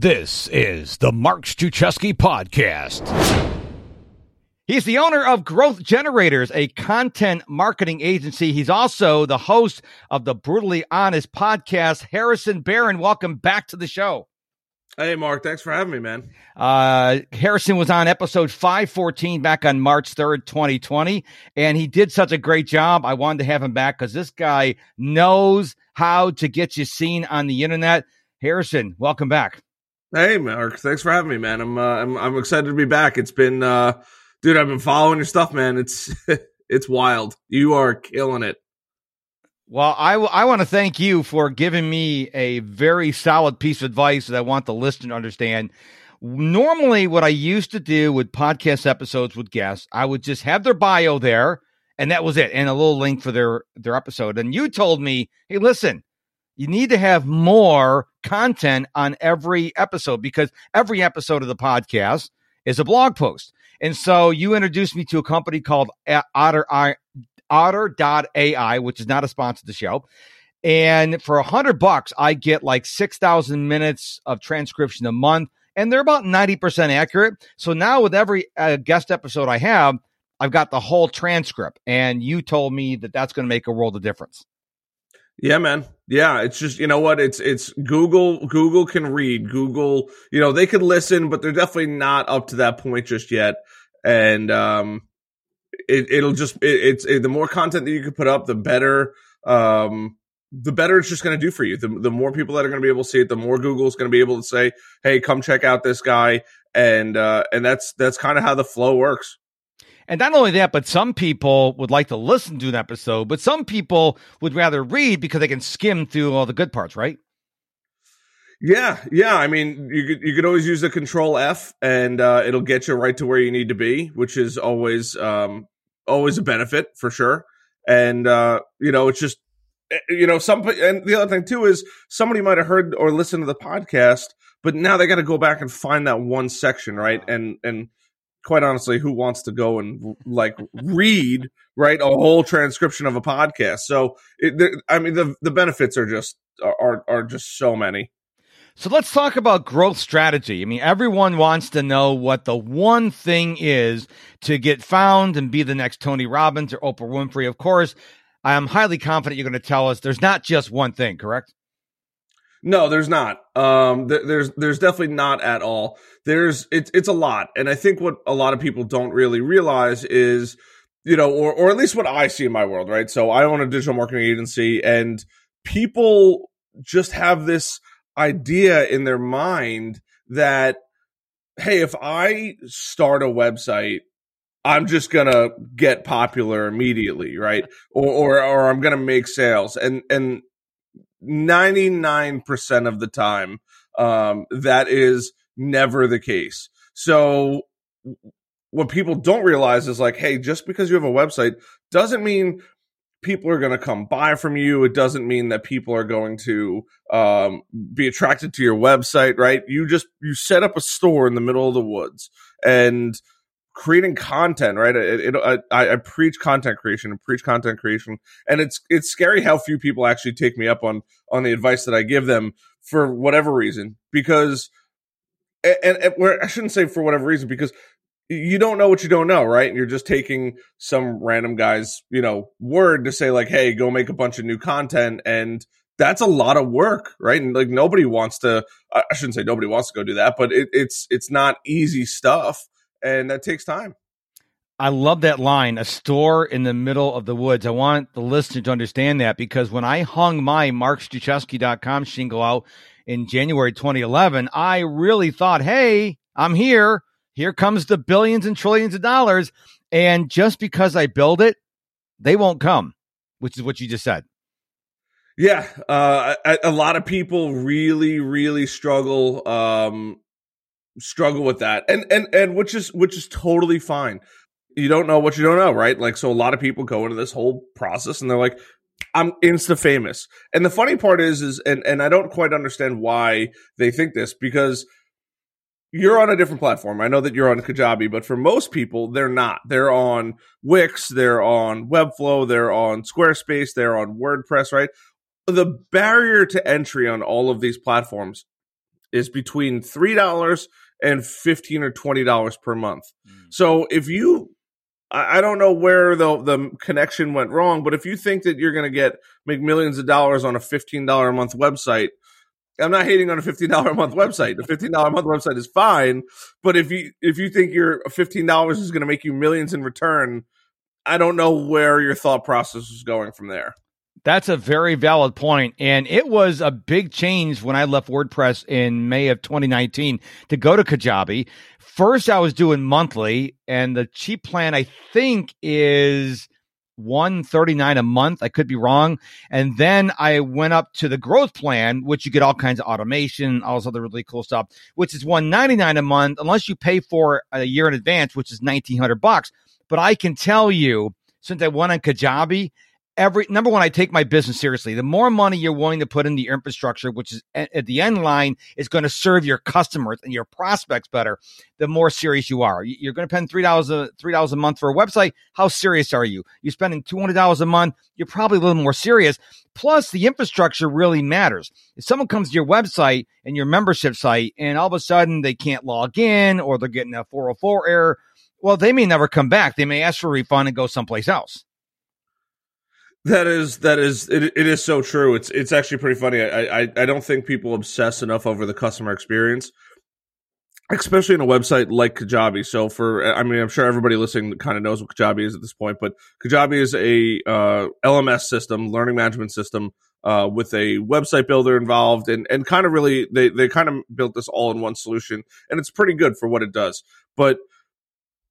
This is the Mark Struczewski Podcast. He's the owner of Growth Generators, a content marketing agency. He's also the host of the Brutally Honest podcast. Harrison Baron, welcome back to the show. Hey, Mark. Thanks for having me, man. Uh, Harrison was on episode 514 back on March 3rd, 2020, and he did such a great job. I wanted to have him back because this guy knows how to get you seen on the internet. Harrison, welcome back. Hey, Mark. Thanks for having me, man. I'm uh, I'm, I'm excited to be back. It's been, uh, dude, I've been following your stuff, man. It's it's wild. You are killing it. Well, I, w- I want to thank you for giving me a very solid piece of advice that I want the listener to understand. Normally, what I used to do with podcast episodes with guests, I would just have their bio there, and that was it, and a little link for their their episode. And you told me, hey, listen, you need to have more content on every episode because every episode of the podcast is a blog post. And so you introduced me to a company called Otter otter.ai, which is not a sponsor of the show. And for a hundred bucks, I get like 6,000 minutes of transcription a month, and they're about 90% accurate. So now with every uh, guest episode I have, I've got the whole transcript. And you told me that that's going to make a world of difference. Yeah, man. Yeah, it's just you know what it's it's Google. Google can read. Google, you know, they can listen, but they're definitely not up to that point just yet. And um, it, will just it, it's it, the more content that you can put up, the better. Um, the better it's just going to do for you. The, the more people that are going to be able to see it, the more Google's going to be able to say, "Hey, come check out this guy," and uh, and that's that's kind of how the flow works. And not only that, but some people would like to listen to an episode, but some people would rather read because they can skim through all the good parts, right? Yeah, yeah. I mean, you could you could always use the Control F, and uh, it'll get you right to where you need to be, which is always um, always a benefit for sure. And uh, you know, it's just eh, you know, some and the other thing too is somebody might have heard or listened to the podcast, but now they got to go back and find that one section, right? And and quite honestly, who wants to go and like read right a whole transcription of a podcast? So, it, I mean, the the benefits are just are are just so many. So let's talk about growth strategy. I mean, everyone wants to know what the one thing is to get found and be the next Tony Robbins or Oprah Winfrey. Of course, I am highly confident you're going to tell us there's not just one thing, correct? No, there's not. Um, th- there's there's definitely not at all. There's it's it's a lot, and I think what a lot of people don't really realize is, you know, or or at least what I see in my world, right? So I own a digital marketing agency, and people just have this idea in their mind that, hey, if I start a website I'm just gonna get popular immediately, right? Or or, or I'm gonna make sales, and and 99% of the time, um, that is never the case. So what people don't realize is like, hey, just because you have a website doesn't mean people are going to come buy from you. It doesn't mean that people are going to um, be attracted to your website, right? You just you set up a store in the middle of the woods and creating content, right? It, it, uh, I, I, preach content creation and preach content creation, and it's it's scary how few people actually take me up on on the advice that I give them for whatever reason. Because, and, and I shouldn't say for whatever reason, because you don't know what you don't know, right? And you're just taking some random guy's you know word to say like, hey, go make a bunch of new content and that's a lot of work, right? And like nobody wants to. I shouldn't say nobody wants to go do that, but it, it's it's not easy stuff and that takes time. I love that line, a store in the middle of the woods. I want the listener to understand that because when I hung my markstruczewski.com shingle out in January 2011, I really thought, hey, I'm here. Here comes the billions and trillions of dollars. And just because I build it, they won't come, which is what you just said. Yeah, uh, a, a, lot of people really, really struggle um, struggle with that and and and which is which is totally fine you don't know what you don't know right like so a lot of people go into this whole process and they're like i'm insta famous and the funny part is is and and i don't quite understand why they think this because you're on a different platform. I know that you're on Kajabi, but for most people, they're not. They're on Wix, they're on Webflow, they're on Squarespace, they're on WordPress, right? The barrier to entry on all of these platforms is between three dollars and fifteen or twenty dollars per month. Mm. So if you I, don't know where the the connection went wrong, but if you think that you're gonna get make millions of dollars on a fifteen dollar a month website, I'm not hating on a fifteen dollar a month website. A fifteen dollar a month website is fine, but if you if you think your fifteen dollars is going to make you millions in return, I don't know where your thought process is going from there. That's a very valid point, and it was a big change when I left WordPress in May of 2019 to go to Kajabi. First, I was doing monthly, and the cheap plan I think is 139 a month. I could be wrong. And then I went up to the growth plan, which you get all kinds of automation, all this other really cool stuff, which is 199 a month, unless you pay for a year in advance, which is 1900 bucks. But I can tell you, since I went on Kajabi, every number one, I take my business seriously. The more money you're willing to put in the infrastructure, which is at the end line, is going to serve your customers and your prospects better. The more serious you are, you're going to spend three dollars a three dollars a month for a website. How serious are you? You're spending two hundred dollars a month. You're probably a little more serious. Plus, the infrastructure really matters. If someone comes to your website and your membership site, and all of a sudden they can't log in, or they're getting a 404 error, well, they may never come back. They may ask for a refund and go someplace else. That is that is it, it is so true. It's it's actually pretty funny. I, I I don't think people obsess enough over the customer experience, especially in a website like Kajabi. So for I mean, I'm sure everybody listening kind of knows what Kajabi is at this point, but Kajabi is a uh, LMS system, learning management system, uh, with a website builder involved, and and kind of really they they kind of built this all in one solution, and it's pretty good for what it does. But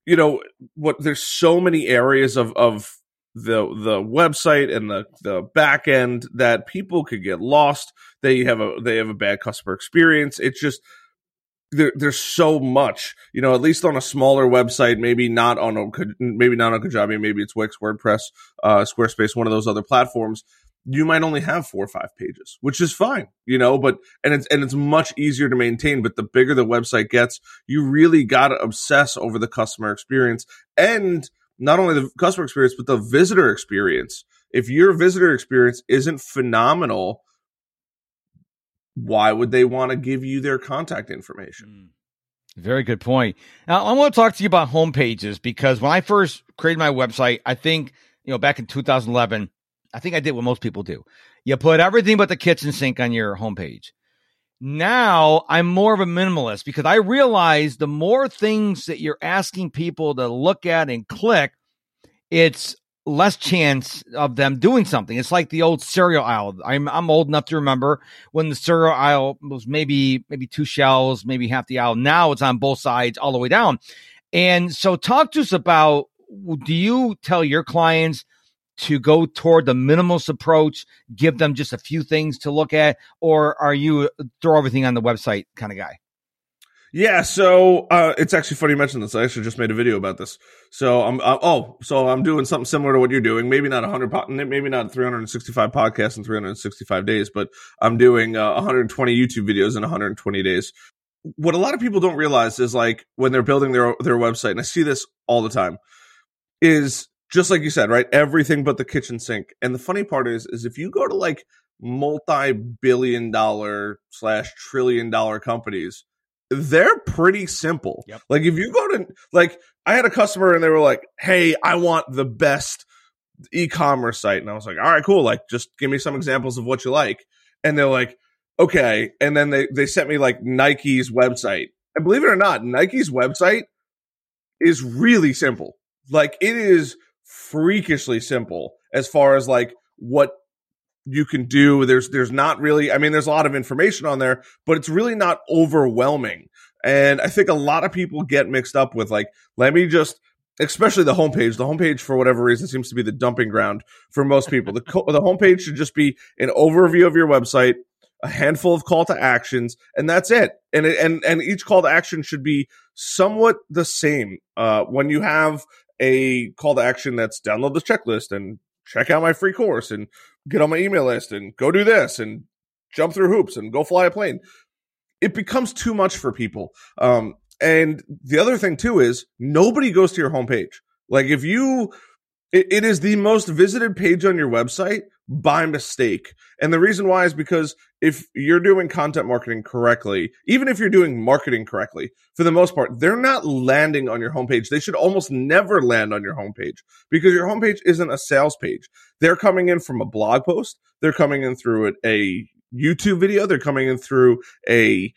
you know what? There's so many areas of of the the website and the the back end that people could get lost. They have a they have a bad customer experience. It's just there, there's so much, you know, at least on a smaller website, maybe not on a, maybe not on Kajabi, maybe it's Wix, WordPress, uh, Squarespace, one of those other platforms. You might only have four or five pages, which is fine, you know, but, and it's, and it's much easier to maintain. But the bigger the website gets, you really got to obsess over the customer experience and not only the customer experience, but the visitor experience. If your visitor experience isn't phenomenal, why would they want to give you their contact information? Hmm. Very good point. Now, I want to talk to you about homepages because when I first created my website, I think, you know, back in 2011, I think I did what most people do. You put everything but the kitchen sink on your homepage. Now I'm more of a minimalist because I realize the more things that you're asking people to look at and click, it's less chance of them doing something. It's like the old cereal aisle. I'm I'm old enough to remember when the cereal aisle was maybe maybe two shelves, maybe half the aisle. Now it's on both sides all the way down. And so talk to us about do you tell your clients to go toward the minimalist approach, give them just a few things to look at, or are you throw everything on the website kind of guy? Yeah, so uh, it's actually funny you mentioned this. I actually just made a video about this. So I'm uh, oh, so I'm doing something similar to what you're doing. Maybe not 100, po- maybe not 365 podcasts in 365 days, but I'm doing uh, 120 YouTube videos in 120 days. What a lot of people don't realize is like when they're building their their website, and I see this all the time, is just like you said, right? Everything but the kitchen sink. And the funny part is, is if you go to like multi-billion dollar slash trillion dollar companies, they're pretty simple. Yep. Like if you go to like I had a customer and they were like, "Hey, I want the best e-commerce site." And I was like, "All right, cool. Like just give me some examples of what you like." And they're like, "Okay." And then they they sent me like Nike's website. And believe it or not, Nike's website is really simple. Like it is freakishly simple as far as like what you can do. There's there's not really I mean there's a lot of information on there, but it's really not overwhelming. And I think a lot of people get mixed up with like let me just especially the homepage. The homepage for whatever reason seems to be the dumping ground for most people. The co- the homepage should just be an overview of your website, a handful of call to actions, and that's it. And and and each call to action should be somewhat the same. Uh, when you have a call to action that's download this checklist and check out my free course and get on my email list and go do this and jump through hoops and go fly a plane. It becomes too much for people. Um, and the other thing too is nobody goes to your homepage. Like if you, it, it is the most visited page on your website, by mistake. And the reason why is because if you're doing content marketing correctly, even if you're doing marketing correctly, for the most part, they're not landing on your homepage. They should almost never land on your homepage because your homepage isn't a sales page. They're coming in from a blog post. They're coming in through a YouTube video. They're coming in through a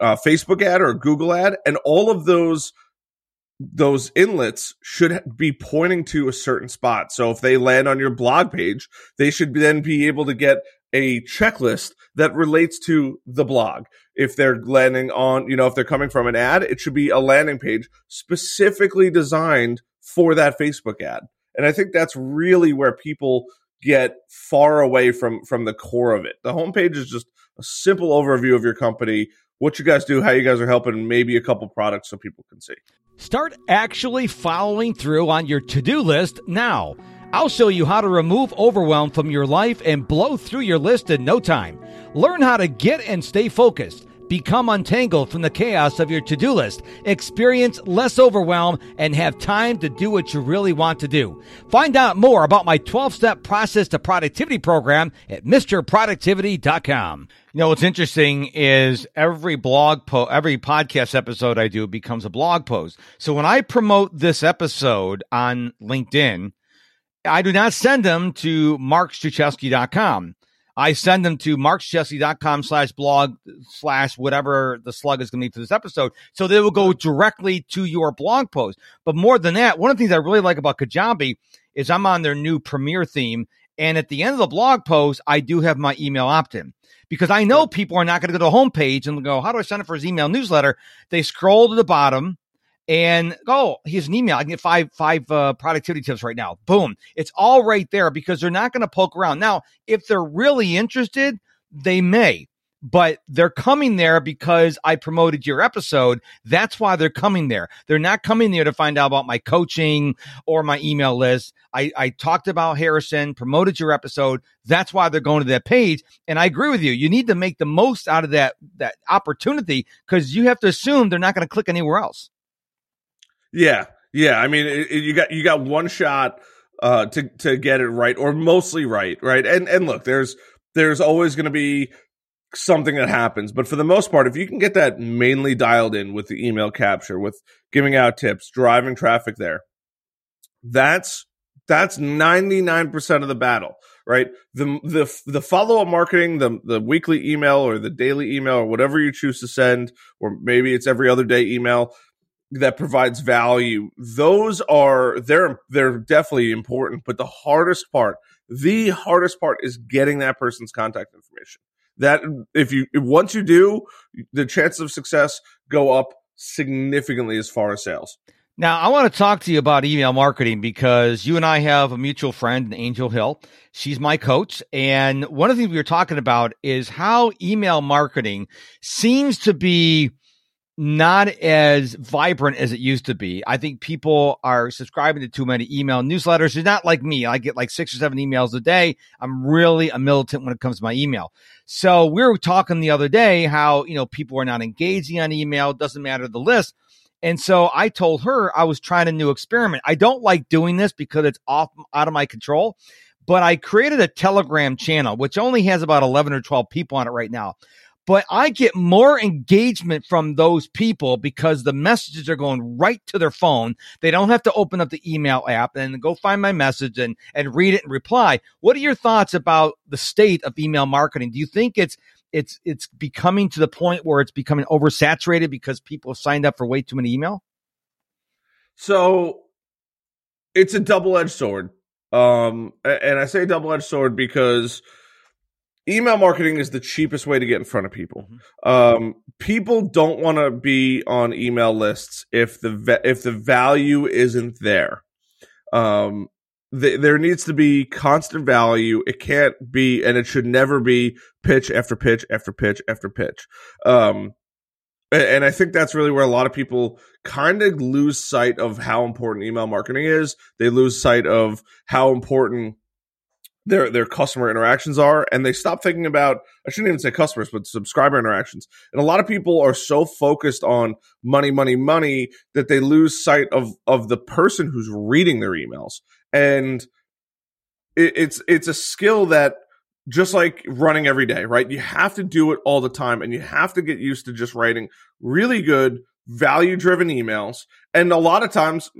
uh, Facebook ad or a Google ad, and all of those those inlets should be pointing to a certain spot. So if they land on your blog page, they should then be able to get a checklist that relates to the blog. If they're landing on, you know, if they're coming from an ad, it should be a landing page specifically designed for that Facebook ad. And I think that's really where people get far away from from the core of it. The homepage is just a simple overview of your company, what you guys do, how you guys are helping, maybe a couple products so people can see. Start actually following through on your to do list now. I'll show you how to remove overwhelm from your life and blow through your list in no time. Learn how to get and stay focused. Become untangled from the chaos of your to do list, experience less overwhelm, and have time to do what you really want to do. Find out more about my 12 step process to productivity program at MisterProductivity.com. You know, what's interesting is every blog post, every podcast episode I do becomes a blog post. So when I promote this episode on LinkedIn, I do not send them to markstruczewski.com. I send them to markstruczewski.com slash blog slash whatever the slug is going to be for this episode. So they will go directly to your blog post. But more than that, one of the things I really like about Kajabi is I'm on their new premiere theme. And at the end of the blog post, I do have my email opt in because I know people are not going to go to the homepage and go, how do I sign up for his email newsletter? They scroll to the bottom and oh, here's an email. I can get five five uh, productivity tips right now. Boom, it's all right there because they're not going to poke around. Now, if they're really interested, they may, but they're coming there because I promoted your episode. That's why they're coming there. They're not coming there to find out about my coaching or my email list. I, I talked about Harrison, promoted your episode. That's why they're going to that page. And I agree with you. You need to make the most out of that that opportunity because you have to assume they're not going to click anywhere else. Yeah, yeah. I mean, it, it, you got you got one shot uh, to to get it right, or mostly right, right. And and look, there's there's always going to be something that happens, but for the most part, if you can get that mainly dialed in with the email capture, with giving out tips, driving traffic there, that's that's 99% of the battle, right? The the the follow-up marketing, the the weekly email or the daily email or whatever you choose to send or maybe it's every other day email, that provides value those are they're they're definitely important but the hardest part the hardest part is getting that person's contact information. That if you once you do the chances of success go up significantly as far as sales. Now i want to talk to you about email marketing because you and i have a mutual friend angel hill. She's my coach and one of the things we were talking about is how email marketing seems to be not as vibrant as it used to be. I think people are subscribing to too many email newsletters. It's not like me. I get like six or seven emails a day. I'm really a militant when it comes to my email. So we were talking the other day how, you know, people are not engaging on email. Doesn't matter the list. And so I told her I was trying a new experiment. I don't like doing this because it's off out of my control, but I created a Telegram channel, which only has about 11 or 12 people on it right now but I get more engagement from those people because the messages are going right to their phone. They don't have to open up the email app and go find my message and, and read it and reply. What are your thoughts about the state of email marketing? Do you think it's it's it's becoming to the point where it's becoming oversaturated because people signed up for way too many email? So it's a double-edged sword. Um and I say double-edged sword because email marketing is the cheapest way to get in front of people. Mm-hmm. Um, people don't want to be on email lists if the if the value isn't there. Um, th- there needs to be constant value. It can't be, and it should never be pitch after pitch after pitch after pitch. Um, and, and I think that's really where a lot of people kind of lose sight of how important email marketing is. They lose sight of how important their their customer interactions are and they stop thinking about I shouldn't even say customers but subscriber interactions. And a lot of people are so focused on money money money that they lose sight of of the person who's reading their emails. And it, it's it's a skill that just like running every day, right? You have to do it all the time and you have to get used to just writing really good, value driven emails. And a lot of times,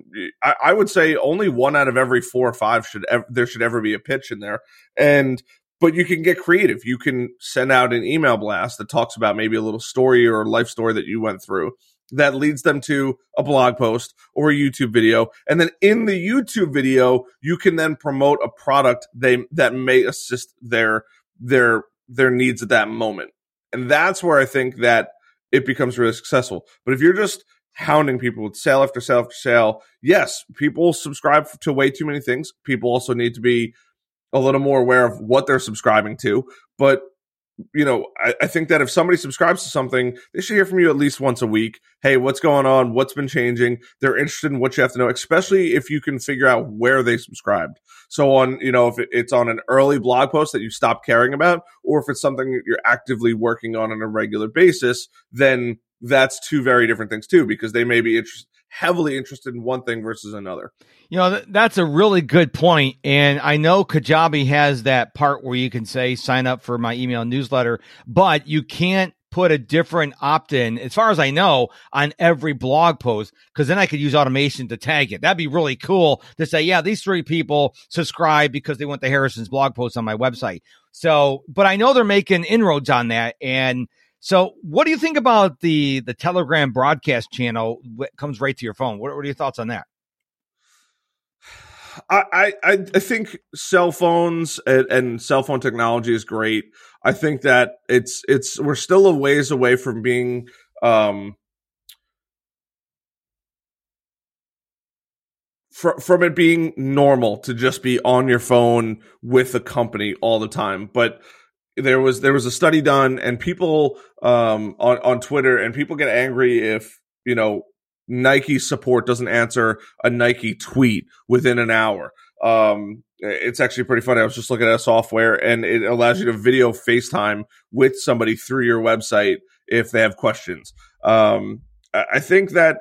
I, I, would say only one out of every four or five should ever, there should ever be a pitch in there. And, but you can get creative. You can send out an email blast that talks about maybe a little story or life story that you went through that leads them to a blog post or a YouTube video. And then in the YouTube video, you can then promote a product they, that may assist their, their, their needs at that moment. And that's where I think that it becomes really successful. But if you're just hounding people with sale after sale after sale, yes, people subscribe to way too many things. People also need to be a little more aware of what they're subscribing to. But you know, I, I, think that if somebody subscribes to something, they should hear from you at least once a week. Hey, what's going on? What's been changing? They're interested in what you have to know, especially if you can figure out where they subscribed. So on, you know, if it's on an early blog post that you stop caring about, or if it's something you're actively working on on a regular basis, then that's two very different things too, because they may be interested heavily interested in one thing versus another. You know, th- that's a really good point. And I know Kajabi has that part where you can say, sign up for my email newsletter, but you can't put a different opt in, as far as I know, on every blog post, because then I could use automation to tag it. That'd be really cool to say, yeah, these three people subscribe because they went to Harrison's blog post on my website. So, but I know they're making inroads on that. And so, what do you think about the the Telegram broadcast channel that comes right to your phone? What, what are your thoughts on that? I, I, I think cell phones and, and, cell phone technology is great. I think that it's it's we're still a ways away from being um fr- from it being normal to just be on your phone with the company all the time. But there was there was a study done and people um on on Twitter and people get angry if you know Nike support doesn't answer a Nike tweet within an hour. Um, it's actually pretty funny. I was just looking at a software and it allows you to video FaceTime with somebody through your website if they have questions. Um, I think that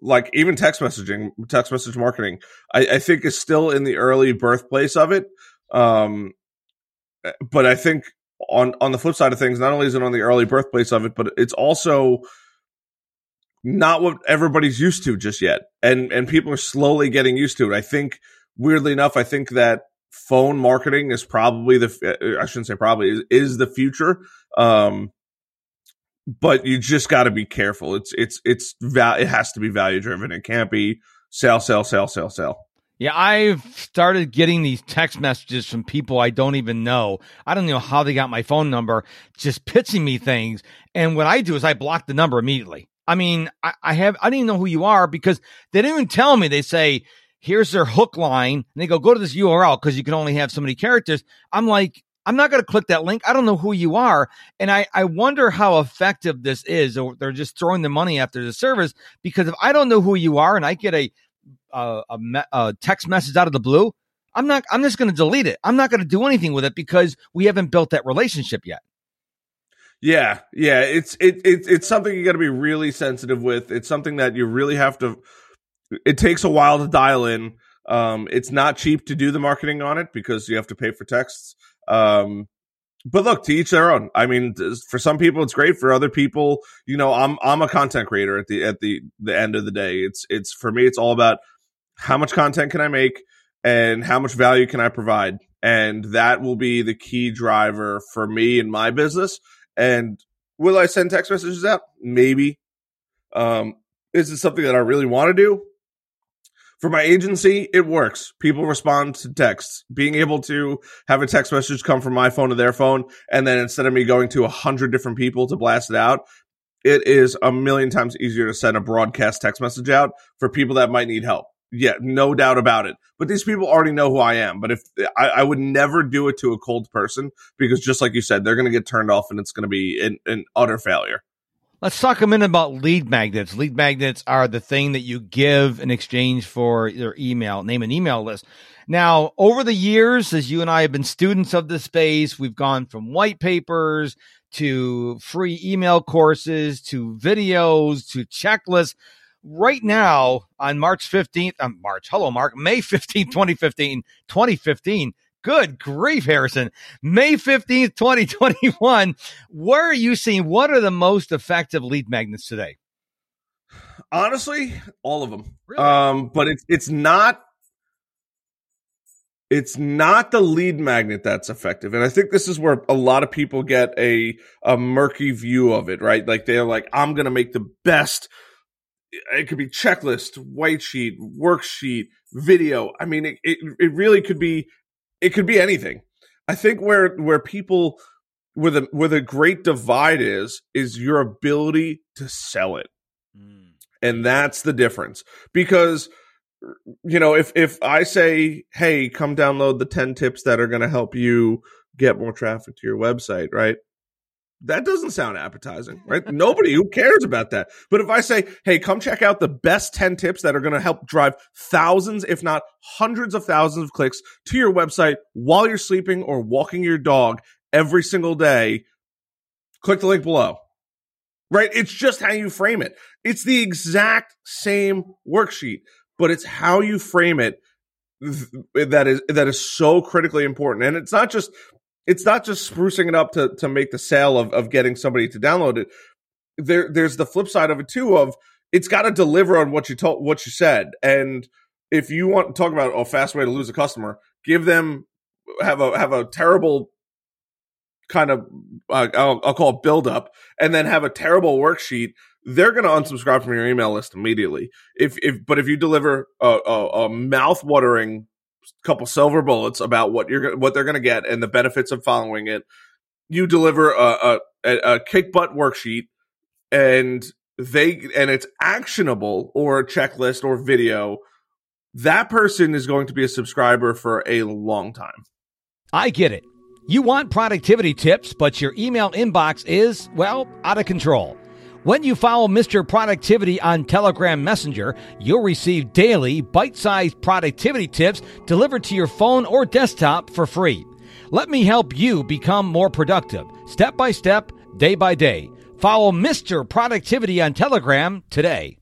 like even text messaging, text message marketing, I, I think is still in the early birthplace of it. Um, but I think on on the flip side of things, not only is it on the early birthplace of it, but it's also not what everybody's used to just yet, and and people are slowly getting used to it. I think weirdly enough, I think that phone marketing is probably the I shouldn't say probably is, is the future. Um, but you just got to be careful. It's it's it's val- it has to be value driven. It can't be sell, sell, sell, sell, sell. Yeah, I've started getting these text messages from people I don't even know. I don't know how they got my phone number, just pitching me things. And what I do is I block the number immediately. I mean, I, I have, I don't even know who you are because they didn't even tell me. They say, here's their hook line. And they go, go to this URL because you can only have so many characters. I'm like, I'm not going to click that link. I don't know who you are. And I, I wonder how effective this is. Or they're just throwing the money after the service because if I don't know who you are and I get a, a, a, a text message out of the blue, I'm not. I'm just going to delete it. I'm not going to do anything with it because we haven't built that relationship yet. Yeah, yeah, it's it, it it's something you got to be really sensitive with. It's something that you really have to. It takes a while to dial in. Um, it's not cheap to do the marketing on it because you have to pay for texts. Um, but look, to each their own. I mean, for some people it's great. For other people, you know, I'm I'm a content creator at the at the the end of the day. It's it's for me. It's all about how much content can I make and how much value can I provide? And that will be the key driver for me in my business. And will I send text messages out? Maybe. Um, is it something that I really want to do? For my agency, it works. People respond to texts. Being able to have a text message come from my phone to their phone, and then instead of me going to a hundred different people to blast it out, it is a million times easier to send a broadcast text message out for people that might need help. Yeah, no doubt about it. But these people already know who I am. But if I, I would never do it to a cold person because just like you said, they're going to get turned off and it's going to be an, an utter failure. Let's talk a minute about lead magnets. Lead magnets are the thing that you give in exchange for your email, name an email list. Now, over the years, as you and I have been students of the space, we've gone from white papers to free email courses to videos to checklists right now on March 15th, um, March, hello, Mark, May 15th, 2015, 2015, Good grief, Harrison. May 15th, 2021. Where are you seeing what are the most effective lead magnets today? Honestly, all of them. Really? Um, but it's it's not it's not the lead magnet that's effective. And I think this is where a lot of people get a a murky view of it, right? Like they're like, I'm gonna make the best it could be checklist, white sheet, worksheet, video. I mean, it, it, it really could be, it could be anything. I think where, where people, where the, where the great divide is, is your ability to sell it. Mm. And that's the difference because, you know, if, if I say, Hey, come download the 10 tips that are going to help you get more traffic to your website, right? That doesn't sound appetizing, right? Nobody who cares about that. But if I say, hey, come check out the best 10 tips that are going to help drive thousands, if not hundreds of thousands of clicks to your website while you're sleeping or walking your dog every single day, click the link below. Right? It's just how you frame it. It's the exact same worksheet, but it's how you frame it that is that is so critically important. And it's not just it's not just sprucing it up to to make the sale of of getting somebody to download it. There there's the flip side of it too of it's got to deliver on what you told what you said. And if you want to talk about a fast way to lose a customer, give them have a have a terrible kind of uh, I'll, I'll call it build up, and then have a terrible worksheet. They're going to unsubscribe from your email list immediately. If if but if you deliver a, a, a mouth watering couple silver bullets about what you're what they're going to get and the benefits of following it. You deliver a, a, a kick butt worksheet, and they and it's actionable or a checklist or video. That person is going to be a subscriber for a long time. I get it. You want productivity tips, but your email inbox is, well, out of control. When you follow Mr. Productivity on Telegram Messenger, you'll receive daily bite sized productivity tips delivered to your phone or desktop for free. Let me help you become more productive, step by step, day by day. Follow Mr. Productivity on Telegram today.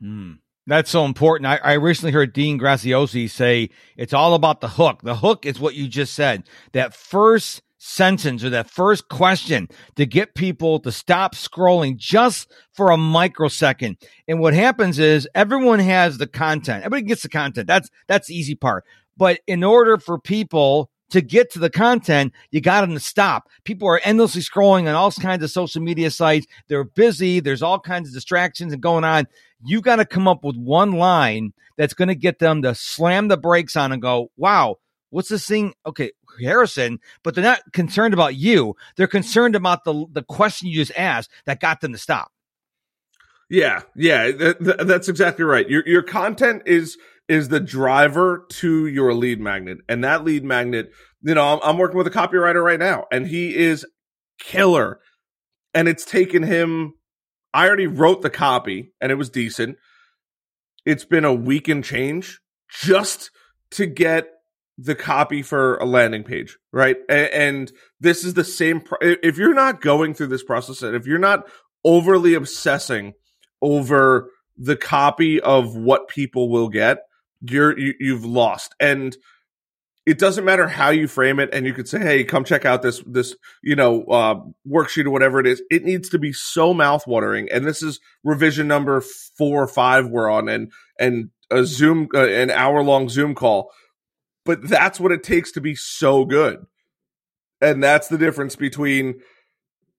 Hmm. That's so important. I, I, recently heard Dean Graziosi say it's all about the hook. The hook is what you just said. That first sentence or that first question to get people to stop scrolling just for a microsecond. And what happens is everyone has the content. Everybody gets the content. That's that's the easy part. But in order for people to get to the content, you got them to stop. People are endlessly scrolling on all kinds of social media sites. They're busy. There's all kinds of distractions and going on. You got to come up with one line that's going to get them to slam the brakes on and go, wow, what's this thing? Okay, Harrison, but they're not concerned about you. They're concerned about the the question you just asked that got them to stop. Yeah, yeah, that, that's exactly right. Your your content is is the driver to your lead magnet, and that lead magnet. You know, I'm, I'm working with a copywriter right now, and he is killer. And it's taken him. I already wrote the copy, and it was decent. It's been a week and change just to get the copy for a landing page, right? And, this is the same. If you're not going through this process and if you're not overly obsessing over the copy of what people will get, you're you, you've lost. And it doesn't matter how you frame it, and you could say, "Hey, come check out this this you know uh, worksheet or whatever it is." It needs to be so mouthwatering, and this is revision number four or five we're on, and and a Zoom uh, an hour long Zoom call but that's what it takes to be so good. And that's the difference between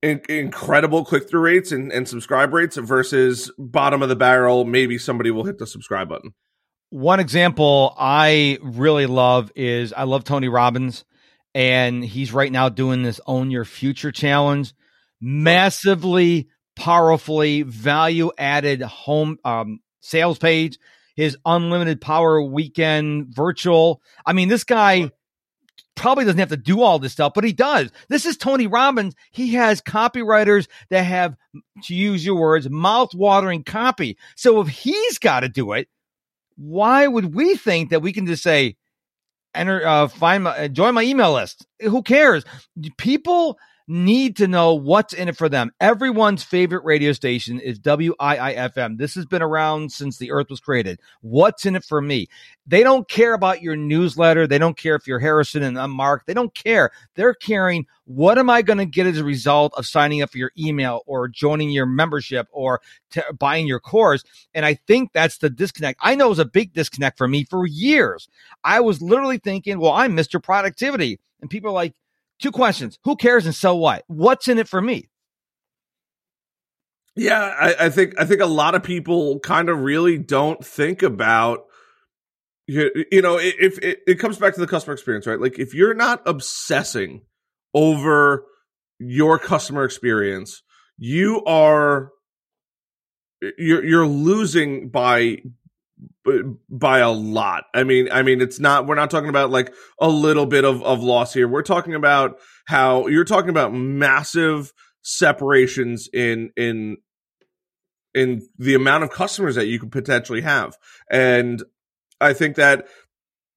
in- incredible click through rates and, and subscribe rates versus bottom of the barrel. Maybe somebody will hit the subscribe button. One example I really love is I love Tony Robbins, and he's right now doing this Own Your Future challenge. Massively, powerfully value added home um, sales page his unlimited power weekend virtual. I mean, this guy probably doesn't have to do all this stuff, but he does. This is Tony Robbins. He has copywriters that have, to use your words, mouth watering copy. So if he's got to do it, why would we think that we can just say, enter, uh, find my, join my email list? Who cares? People need to know what's in it for them. Everyone's favorite radio station is WIIFM. This has been around since the earth was created. What's in it for me? They don't care about your newsletter. They don't care if you're Harrison and I'm Mark. They don't care. They're caring what am I going to get as a result of signing up for your email or joining your membership or t- buying your course? And I think that's the disconnect. I know it was a big disconnect for me for years. I was literally thinking, well, I'm Mr. Productivity. And people are like, two questions. Who cares and so what? What's in it for me? Yeah, I, I, think I think a lot of people kind of really don't think about you, you know if it, it comes back to the customer experience, right? Like if you're not obsessing over your customer experience, you are you're you're losing by by a lot. I mean, I mean, it's not. We're not talking about like a little bit of of loss here. We're talking about how you're talking about massive separations in in in the amount of customers that you could potentially have, and I think that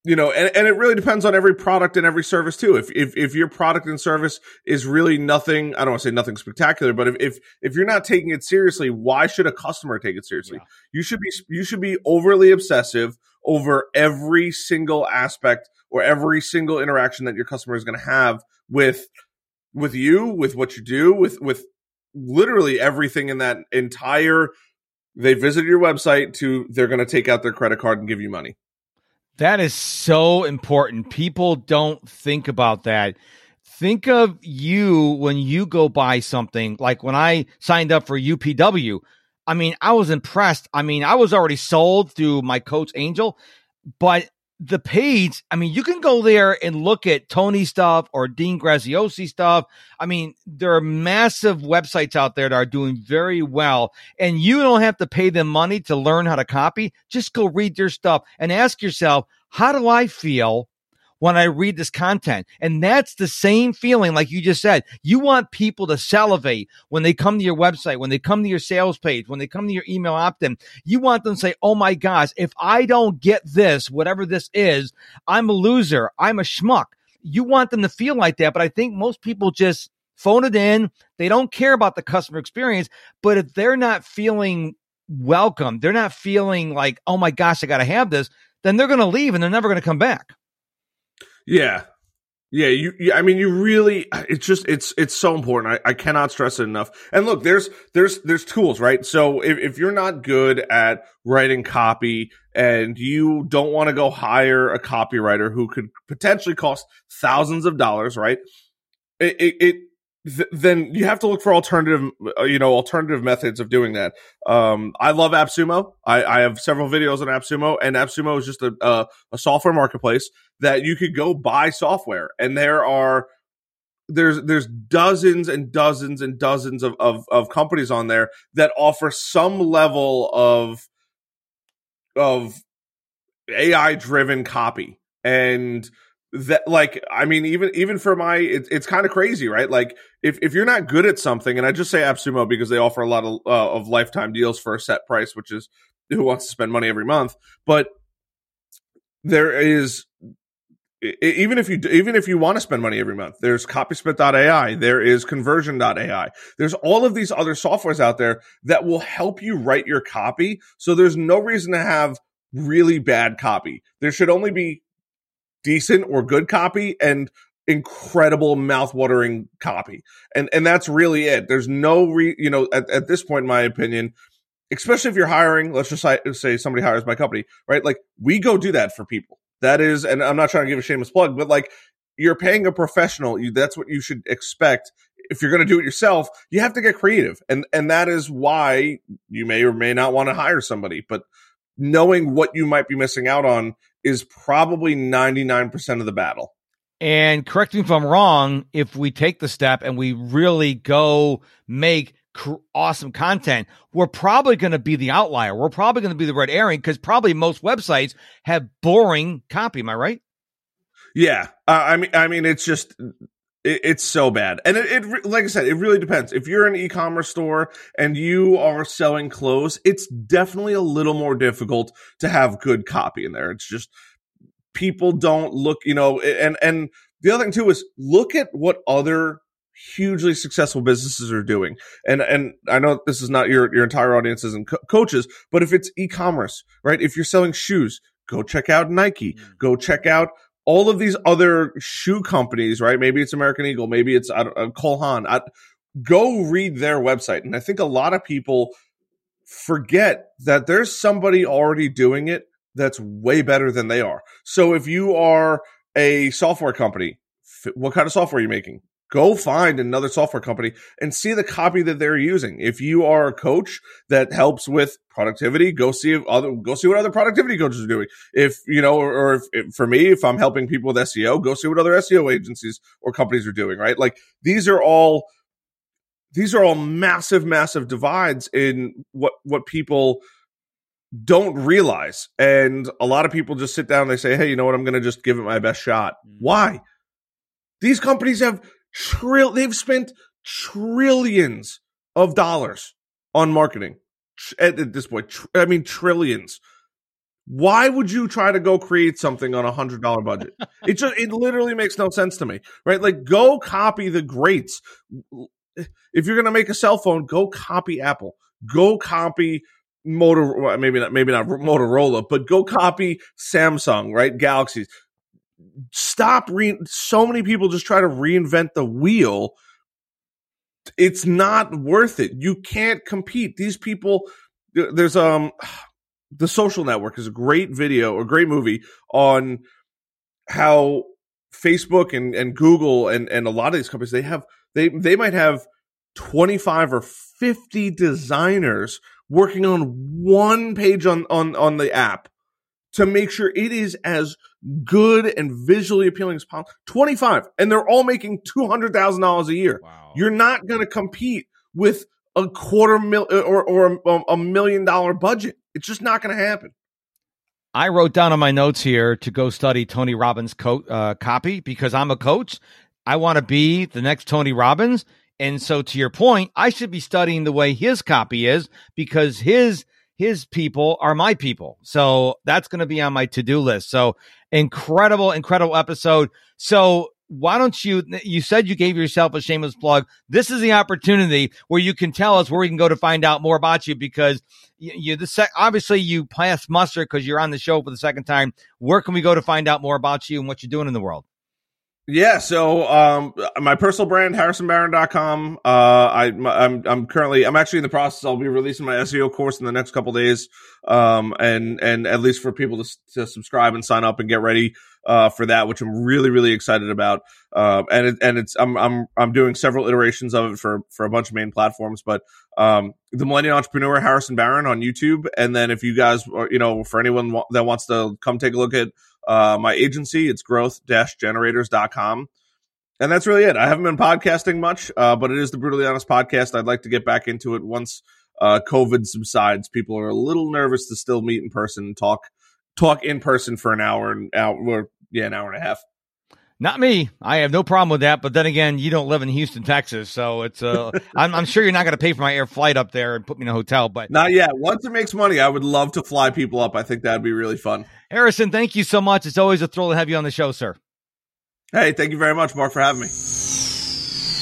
you know, and, and it really depends on every product and every service too. If, if, if your product and service is really nothing, I don't want to say nothing spectacular, but if, if, if you're not taking it seriously, why should a customer take it seriously? Yeah. You should be, you should be overly obsessive over every single aspect or every single interaction that your customer is going to have with, with you, with what you do, with, with literally everything in that entire, they visit your website to, they're going to take out their credit card and give you money. That is so important. People don't think about that. Think of you when you go buy something. Like when I signed up for UPW, I mean, I was impressed. I mean, I was already sold through my coach Angel, but the page, I mean, you can go there and look at Tony stuff or Dean Graziosi stuff. I mean, there are massive websites out there that are doing very well, and you don't have to pay them money to learn how to copy. Just go read their stuff and ask yourself, how do I feel when I read this content. And that's the same feeling, like you just said. You want people to salivate when they come to your website, when they come to your sales page, when they come to your email opt in. You want them to say, Oh my gosh, if I don't get this, whatever this is, I'm a loser. I'm a schmuck. You want them to feel like that. But I think most people just phone it in. They don't care about the customer experience. But if they're not feeling welcome, they're not feeling like, Oh my gosh, I got to have this, then they're going to leave and they're never going to come back. Yeah. Yeah, you, you, I mean, you really, it's just, it's, it's so important. I, I cannot stress it enough. And look, there's, there's, there's tools, right? So if, if you're not good at writing copy and you don't want to go hire a copywriter who could potentially cost thousands of dollars, right? It, it, it th- then you have to look for alternative, uh, you know, alternative methods of doing that. Um, I love AppSumo. I, I have several videos on AppSumo, and AppSumo is just a, a, a software marketplace that you could go buy software, and there are there's there's dozens and dozens and dozens of, of, of companies on there that offer some level of of AI driven copy and that like i mean even even for my it, it's kind of crazy right? Like if if you're not good at something and i just say appsumo because they offer a lot of uh, of lifetime deals for a set price which is who wants to spend money every month but there is even if you even if you want to spend money every month there's copysmith.ai there is conversion.ai there's all of these other softwares out there that will help you write your copy so there's no reason to have really bad copy. There should only be decent or good copy and incredible mouth-watering copy. And and that's really it. There's no re, you know at, at this point in my opinion, especially if you're hiring, let's just say somebody hires my company, right? Like we go do that for people. That is and I'm not trying to give a shameless plug, but like you're paying a professional, you that's what you should expect if you're going to do it yourself, you have to get creative. And and that is why you may or may not want to hire somebody, but knowing what you might be missing out on is probably 99% of the battle. And correct me if I'm wrong, if we take the step and we really go make cr- awesome content, we're probably going to be the outlier. We're probably going to be the red herring because probably most websites have boring copy. Am I right? Yeah, uh, I mean, I mean, it's just it, it's so bad, and it, it, like I said, it really depends. If you're an e-commerce store and you are selling clothes, it's definitely a little more difficult to have good copy in there. It's just people don't look, you know, and and the other thing too is look at what other hugely successful businesses are doing. And and I know this is not your your entire audiences and co- coaches, but if it's e-commerce, right? If you're selling shoes, go check out Nike. Mm. Go check out all of these other shoe companies, right? Maybe it's American Eagle, maybe it's uh, Cole Haan. I, go read their website. And I think a lot of people forget that there's somebody already doing it that's way better than they are. So if you are a software company, what kind of software are you making? Go find another software company and see the copy that they're using. If you are a coach that helps with productivity, go see other, go see what other productivity coaches are doing. If, you know, or, or if, if, for me, if I'm helping people with SEO, go see what other SEO agencies or companies are doing, right? Like these are all, these are all massive, massive divides in what, what people don't realize. And a lot of people just sit down and they say, Hey, you know what? I'm going to just give it my best shot. Mm-hmm. Why? These companies have trill, they've spent trillions of dollars on marketing at this point. Tr- I mean, trillions. Why would you try to go create something on a hundred dollar budget? it just, it literally makes no sense to me, right? Like go copy the greats. If you're going to make a cell phone, go copy Apple, go copy Motor, maybe not, maybe not Motorola, but go copy Samsung, right? Galaxies. Stop. Re- so many people just try to reinvent the wheel. It's not worth it. You can't compete. These people. There's um, the Social Network is a great video, a great movie on how Facebook and, and Google and, and a lot of these companies they have they they might have 25 or 50 designers working on one page on, on, on the app to make sure it is as good and visually appealing as possible. 25. And they're all making $200,000 a year. Wow. You're not going to compete with a quarter mil or, or a, a million dollar budget. It's just not going to happen. I wrote down on my notes here to go study Tony Robbins' co- uh, copy because I'm a coach. I want to be the next Tony Robbins. And so to your point, I should be studying the way his copy is because his his people are my people. So that's going to be on my to-do list. So incredible incredible episode. So why don't you you said you gave yourself a shameless plug. This is the opportunity where you can tell us where we can go to find out more about you because you, the sec, obviously you pass muster because you're on the show for the second time. Where can we go to find out more about you and what you're doing in the world? Yeah, so um, my personal brand, harrisonbaron.com. Uh, I, I'm, I'm currently, I'm actually in the process. I'll be releasing my SEO course in the next couple days. Um, and, and at least for people to, to subscribe and sign up and get ready, uh, for that, which I'm really, really excited about. Uh, and it, and it's, I'm, I'm, I'm doing several iterations of it for, for a bunch of main platforms, but, um, the Millennial Entrepreneur, Harrison Baron on YouTube. And then if you guys, you know, for anyone that wants to come take a look at, uh, my agency. It's growth-generators.com. And that's really it. I haven't been podcasting much, uh, but it is the Brutally Honest podcast. I'd like to get back into it once uh, COVID subsides. People are a little nervous to still meet in person and talk talk in person for an hour and hour, yeah, an hour and a half. Not me. I have no problem with that. But then again, you don't live in Houston, Texas, so it's uh, I'm, I'm sure you're not going to pay for my air flight up there and put me in a hotel. But not yet. Once it makes money, I would love to fly people up. I think that'd be really fun. Harrison, thank you so much. It's always a thrill to have you on the show, sir. Hey, thank you very much, Mark, for having me.